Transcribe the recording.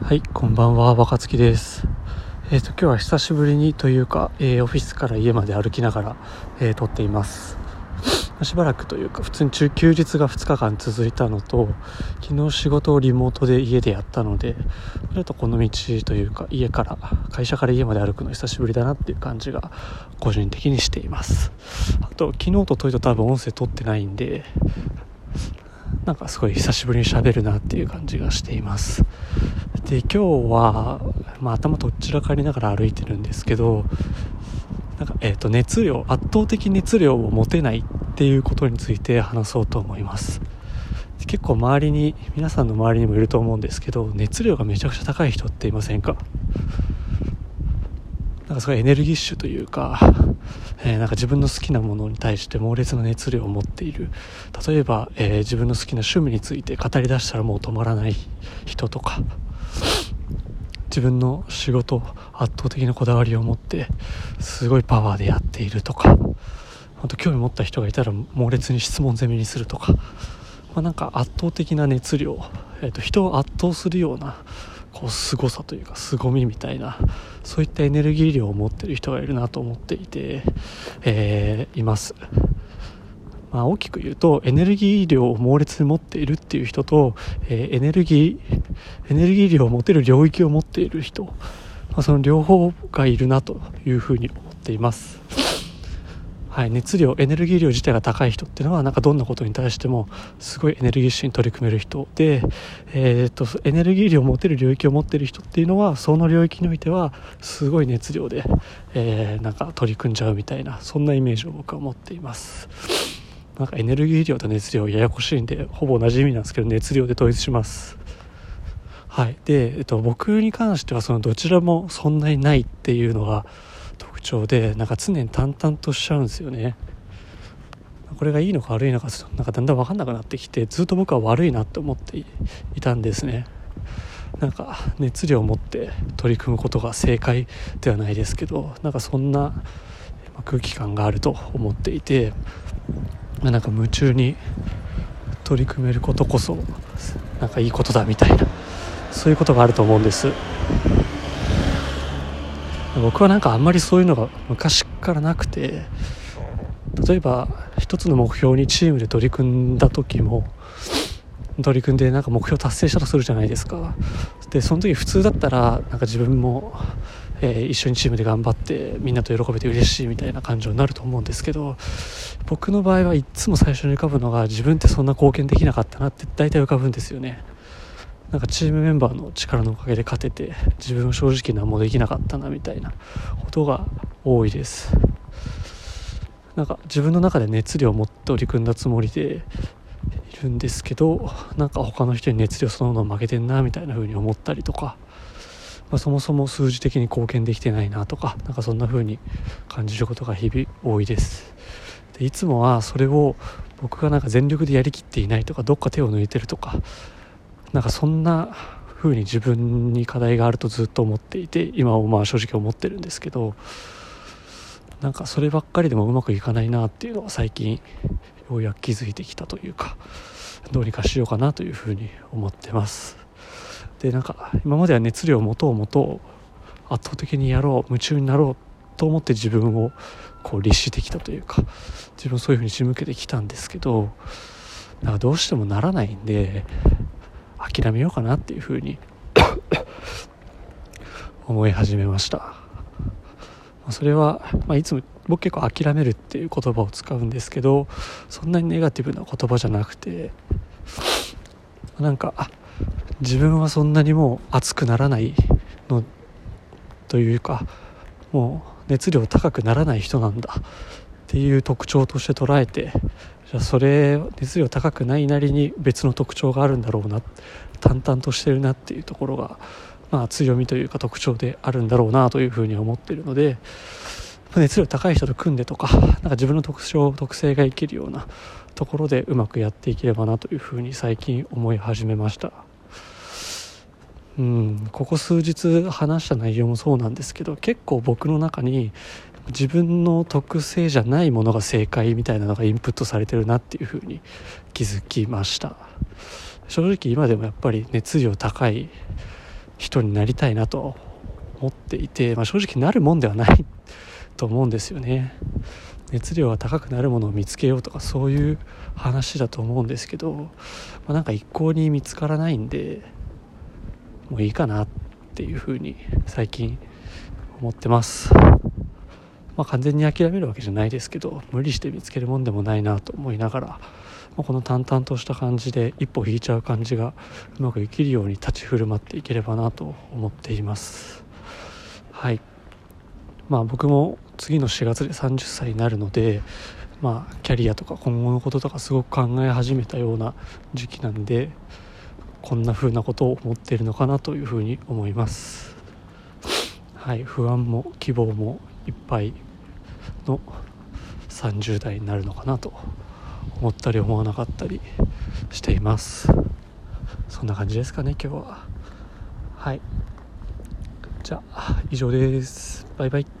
はい、こんばんは、若月です。えっ、と、今日は久しぶりにというか、えーオフィスから家まで歩きながら、えー撮っています。しばらくというか、普通に中休日が2日間続いたのと、昨日仕事をリモートで家でやったので、ちょっとこの道というか、家から、会社から家まで歩くの久しぶりだなっていう感じが、個人的にしています。あと、昨日とといと多分音声撮ってないんで、なんかすごい久しぶりに喋るなっていう感じがしています。で今日は、まあ、頭どちらかりながら歩いてるんですけどなんか、えー、と熱量圧倒的熱量を持てないっていうことについて話そうと思います。結構周りに皆さんの周りにもいると思うんですけど熱量がめちゃくちゃ高い人っていませんか？なんかすごいエネルギッシュというか、えーなんか自分の好きなものに対して猛烈な熱量を持っている。例えば、えー自分の好きな趣味について語り出したらもう止まらない人とか。自分の仕事圧倒的なこだわりを持ってすごいパワーでやっているとかあと興味持った人がいたら猛烈に質問攻めにするとか、まあ、なんか圧倒的な熱量、えーと人を圧倒するようなこう凄さというか凄みみたいなそういったエネルギー量を持っている人がいるなと思っていて、えーいます。まあ、大きく言うとエネルギー量を猛烈に持っているっていう人と、えーエネルギーエネルギー量を持てる領域を持っている人、まあ、その両方がいるなというふうに思っています。はい、熱量エネルギー量自体が高い人っていうのはなんかどんなことに対してもすごいエネルギッシュに取り組める人で、えー、とエネルギー量を持てる領域を持っている人っていうのはその領域においてはすごい熱量で、えーなんか取り組んじゃうみたいなそんなイメージを僕は持っています。なんかエネルギー量と熱量ややこしいんでほぼ同じ意味なんですけど熱量で統一します。はい。で、えっと、僕に関してはそのどちらもそんなにないっていうのが特徴でなんか常に淡々としちゃうんですよね。これがいいのか悪いのかなんかだんだん分かんなくなってきてずっと僕は悪いなって思っていたんですね。なんか熱量を持って取り組むことが正解ではないですけどなんかそんな空気感があると思っていてなんか夢中に取り組めることこそなんかいいことだみたいなそういうことがあると思うんです。僕はなんかあんまりそういうのが昔からなくて例えば一つの目標にチームで取り組んだ時も取り組んでなんか目標達成したとするじゃないですか。でその時普通だったらなんか自分も、えー一緒にチームで頑張ってみんなと喜べて嬉しいみたいな感情になると思うんですけど僕の場合はいつも最初に浮かぶのが自分ってそんな貢献できなかったなって大体浮かぶんですよね。なんかチームメンバーの力のおかげで勝てて自分は正直何もできなかったなみたいなことが多いです。なんか自分の中で熱量を持って取り組んだつもりでいるんですけどなんか他の人に熱量そのものを負けてんなみたいな風に思ったりとか、まあ、そもそも数字的に貢献できてないなとかなんかそんな風に感じることが日々多いです。でいつもはそれを僕がなんか全力でやりきっていないとかどっか手を抜いてるとかなんかそんな風に自分に課題があるとずっと思っていて今もまあ正直思ってるんですけどなんかそればっかりでもうまくいかないなっていうのは最近ようやく気づいてきたというかどうにかしようかなというふうに思ってます。でなんか今までは熱量を持とう持とう圧倒的にやろう夢中になろうと思って自分をこう律してきたというか自分そういうふうに仕向けてきたんですけどなんかどうしてもならないんで諦めようかなっていうふうに 思い始めました。それは、まあ、いつも僕結構諦めるっていう言葉を使うんですけどそんなにネガティブな言葉じゃなくてなんかあ自分はそんなにもう熱くならないのというかもう熱量高くならない人なんだっていう特徴として捉えてじゃあそれ熱量高くないなりに別の特徴があるんだろうな淡々としてるなっていうところが、まあ、強みというか特徴であるんだろうなというふうに思ってるので熱量高い人と組んでとかなんか自分の特徴特性が生きるようなところでうまくやっていければなというふうに最近思い始めました。うん、ここ数日話した内容もそうなんですけど結構僕の中に自分の特性じゃないものが正解みたいなのがインプットされてるなっていうふうに気づきました。正直今でもやっぱり熱量高い人になりたいなと思っていて、まあ、正直なるもんではないと思うんですよね。熱量が高くなるものを見つけようとかそういう話だと思うんですけど、まあ、なんか一向に見つからないんでもういいかなっていうふうに最近思ってます。まあ、完全に諦めるわけじゃないですけど無理して見つけるもんでもないなと思いながら、まあ、この淡々とした感じで一歩引いちゃう感じがうまく生きるように立ち振る舞っていければなと思っています。はい。まあ僕も次の4月で30歳になるのでまあキャリアとか今後のこととかすごく考え始めたような時期なんでこんな風なことを思っているのかなというふうに思います。はい不安も希望もいっぱいの30代になるのかなと思ったり思わなかったりしています。そんな感じですかね今日は。はい。じゃあ以上です。バイバイ。